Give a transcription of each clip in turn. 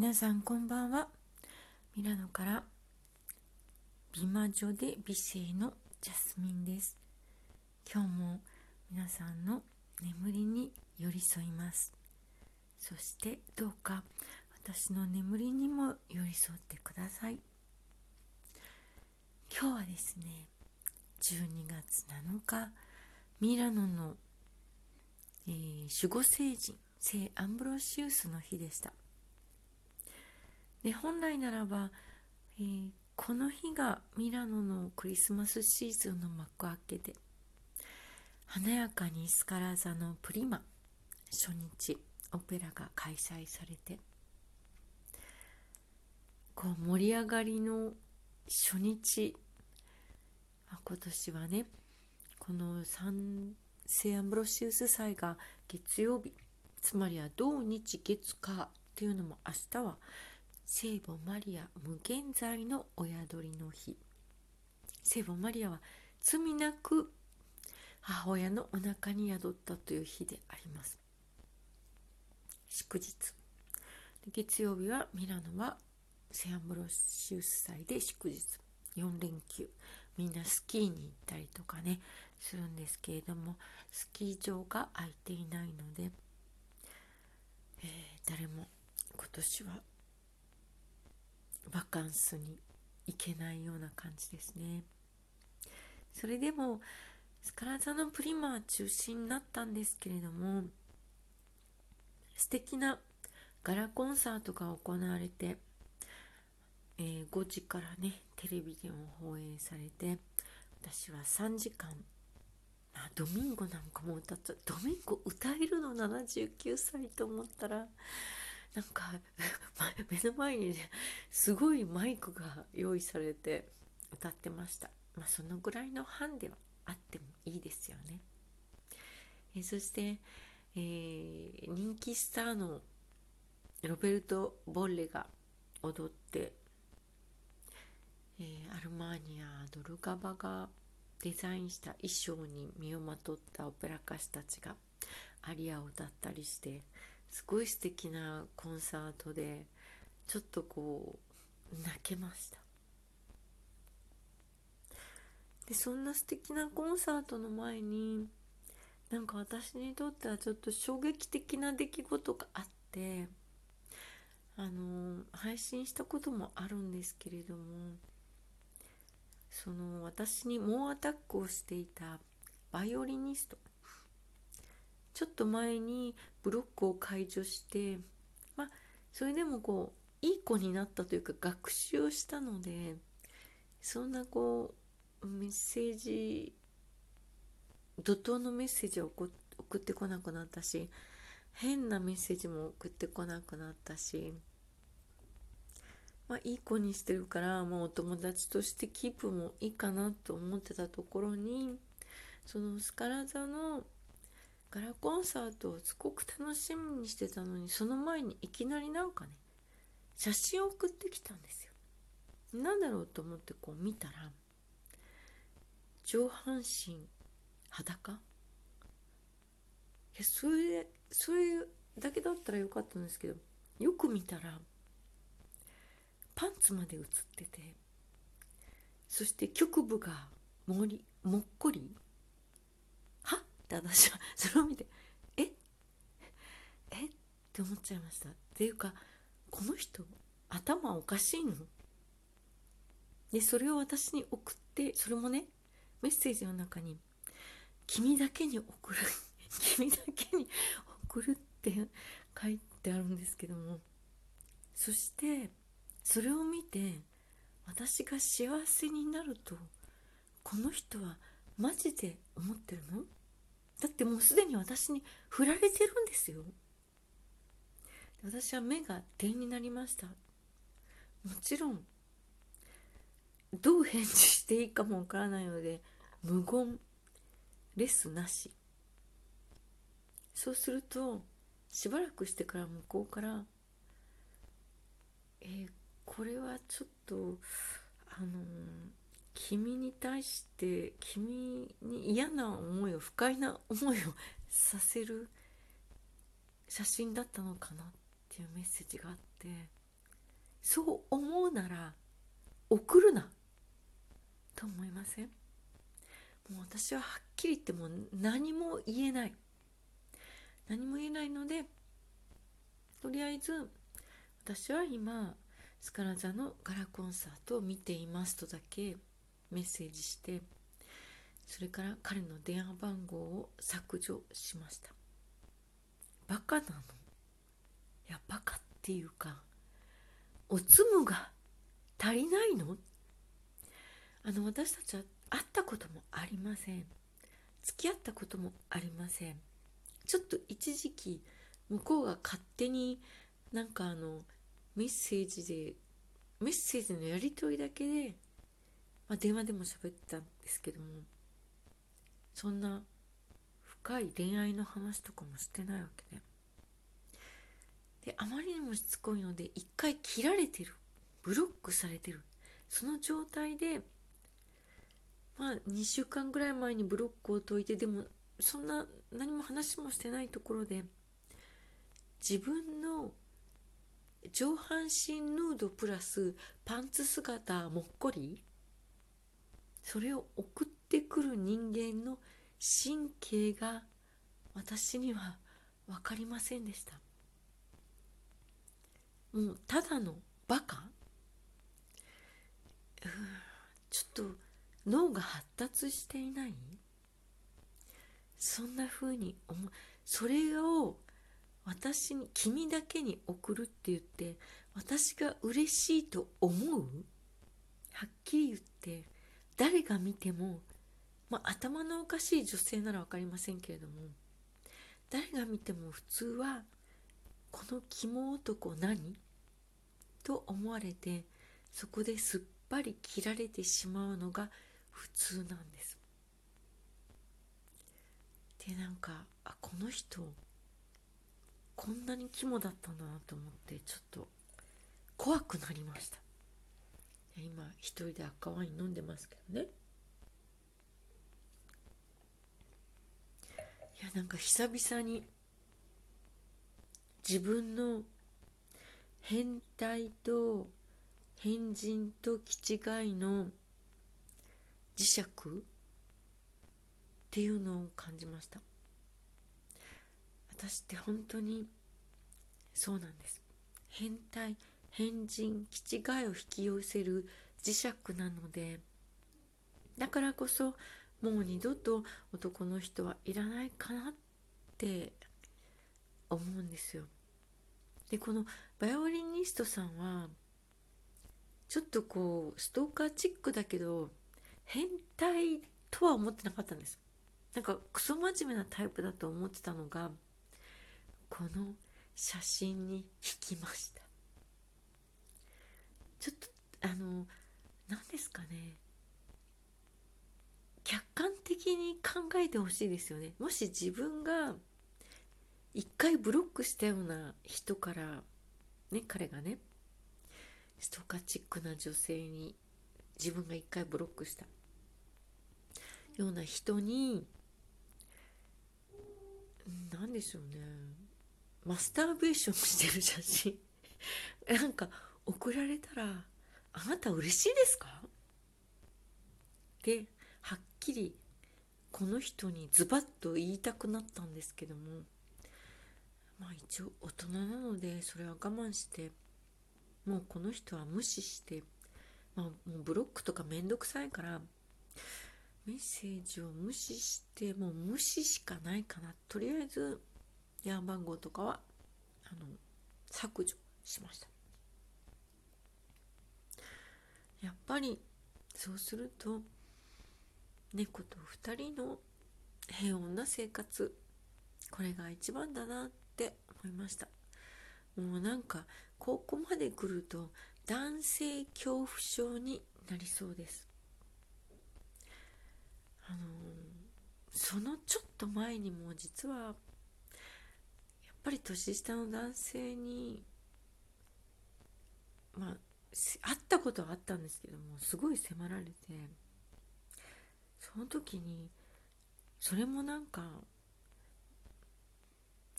皆さんこんばんは。ミラノから美魔女で美声のジャスミンです。今日も皆さんの眠りに寄り添います。そしてどうか私の眠りにも寄り添ってください。今日はですね12月7日ミラノの、えー、守護聖人聖アンブロシウスの日でした。で本来ならば、えー、この日がミラノのクリスマスシーズンの幕開けで華やかにスカラ座のプリマ初日オペラが開催されてこう盛り上がりの初日今年はねこのサンセアンブロシウス祭が月曜日つまりは土日月火というのも明日は聖母マリア無限在のお宿りの日。聖母マリアは罪なく母親のお腹に宿ったという日であります。祝日。月曜日はミラノはセアンブロシウス祭で祝日。4連休。みんなスキーに行ったりとかねするんですけれどもスキー場が空いていないので、えー、誰も今年はバカンスに行けないような感じですね。それでもスカラ座のプリマは中心になったんですけれども素敵なガラコンサートが行われて、えー、5時からねテレビでも放映されて私は3時間あドミンゴなんかも歌ったドミンゴ歌えるの79歳と思ったらなんか 目の前にねすごいマイクが用意されて歌ってました。まあそのぐらいの班ではあってもいいですよね。えそして、えー、人気スターのロベルト・ボッレが踊って、えー、アルマーニア・ドルガバがデザインした衣装に身をまとったオペラ歌手たちがアリアを歌ったりしてすごい素敵なコンサートでちょっとこう泣けました。でそんな素敵なコンサートの前になんか私にとってはちょっと衝撃的な出来事があってあの配信したこともあるんですけれどもその私に猛アタックをしていたバイオリニストちょっと前にブロックを解除してまあそれでもこういい子になったというか学習をしたのでそんなこうメッセージ怒涛のメッセージを送ってこなくなったし変なメッセージも送ってこなくなったしまあいい子にしてるからもうお友達としてキープもいいかなと思ってたところにそのスカラ座のガラコンサートをすごく楽しみにしてたのにその前にいきなりなんかね写真を送ってきたんですよ。なんだろうと思ってこう見たら上半身裸？いやそれでそれだけだったらよかったんですけどよく見たらパンツまで写っててそして局部がもりもっこりって私はそれを見てえ？え？って思っちゃいました。っていうかこの人頭おかしいの？でそれを私に送ってそれもねメッセージの中に「君だけに送る 君だけに送る」って書いてあるんですけども。そしてそれを見て私が幸せになるとこの人はマジで思ってるの？ってもうすでに私に振られてるんですよ。私は目が点になりました。もちろんどう返事していいかもわからないので無言レスなし。そうするとしばらくしてから向こうから「えー、これはちょっとあのー、君に対して君に嫌な思いを不快な思いをさせる写真だったのかなっていうメッセージがあってそう思うなら送るなと思いません？もう私ははっきり言っても何も言えない。何も言えないのでとりあえず私は今スカラ座のガラコンサートを見ていますとだけメッセージしてそれから彼の電話番号を削除しました。バカなの？いやバカっていうかおつむが足りないの？あの私たちは会ったこともありません。付き合ったこともありません。ちょっと一時期向こうが勝手になんかあのメッセージでメッセージのやり取りだけで、まあ、電話でも喋ってたんですけどもそんな深い恋愛の話とかもしてないわけで。であまりにもしつこいので一回切られてるブロックされてる。その状態でまあ2週間ぐらい前にブロックを解いてでもそんな何も話もしてないところで自分の上半身ヌードプラスパンツ姿もっこりそれを送ってくる人間の神経が私には分かりませんでした。もうただのバカ？ちょっと脳が発達していない？そんな風に思う。それを私に君だけに送るって言って私が嬉しいと思う？はっきり言って誰が見ても、まあ、頭のおかしい女性なら分かりませんけれども誰が見ても普通はこの肝男何？と思われてそこですっぱり切られてしまうのが普通なんです。でなんかあこの人こんなに肝だったんだなと思ってちょっと怖くなりました。今一人で赤ワイン飲んでますけどね。いやなんか久々に自分の変態と変人と気違いの磁石？っていうのを感じました。私って本当にそうなんです。変態変人気違いを引き寄せる磁石なのでだからこそもう二度と男の人はいらないかなって思うんですよ。でこのバイオリニストさんはちょっとこうストーカーチックだけど変態とは思ってなかったんです。なんかクソ真面目なタイプだと思ってたのがこの写真に引きました。ちょっとあの何ですかね。客観的に考えてほしいですよね。もし自分が一回ブロックしたような人からね彼がねストーカーチックな女性に自分が一回ブロックした。ような人に何でしょうね。マスターベーションしてる写真。なんか送られたら「あなた嬉しいですか?」ではっきりこの人にズバッと言いたくなったんですけどもまあ一応大人なのでそれは我慢してもうこの人は無視して、まあ、もうブロックとかめんどくさいからメッセージを無視してもう無視しかないかなとりあえず電話番号とかはあの削除しましたやっぱりそうすると猫と2人の平穏な生活これが一番だなって思いました。もうなんかここまで来ると男性恐怖症になりそうです。あのそのちょっと前にも実はやっぱり年下の男性にまあ会ったことはあったんですけどもすごい迫られて。その時にそれもなんか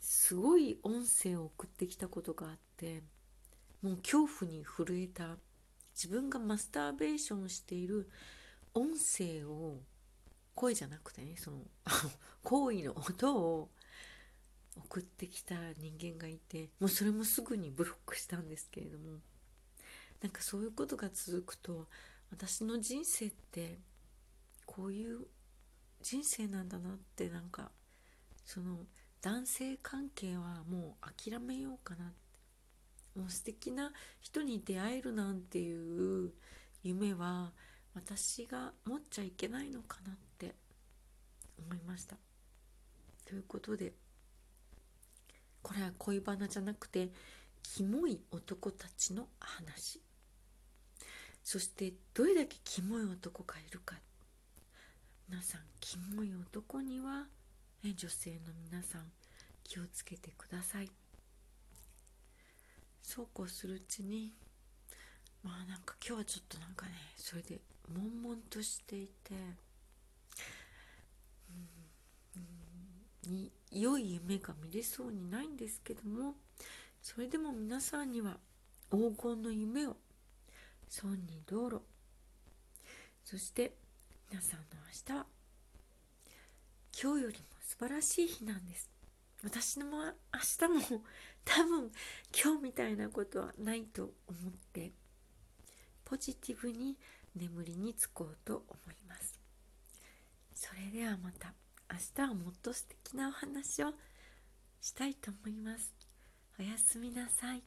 すごい音声を送ってきたことがあってもう恐怖に震えた。自分がマスターベーションしている音声を声じゃなくてねその 行為の音を送ってきた人間がいてもうそれもすぐにブロックしたんですけれどもなんかそういうことが続くと私の人生ってこういう人生なんだなってなんかその男性関係はもう諦めようかなもう素敵な人に出会えるなんていう夢は私が持っちゃいけないのかなって思いました。ということでこれは恋バナじゃなくてキモい男たちの話そしてどれだけキモい男がいるか。皆さんキモい男には、女性の皆さん気をつけてください。そうこうするうちにまあなんか今日はちょっとなんかねそれで悶々としていて、うん、に良い夢が見れそうにないんですけどもそれでも皆さんには黄金の夢を損に道路。そして皆さんの明日は今日よりも素晴らしい日なんです。私の明日も多分今日みたいなことはないと思ってポジティブに眠りにつこうと思います。それではまた明日はもっと素敵なお話をしたいと思います。おやすみなさい。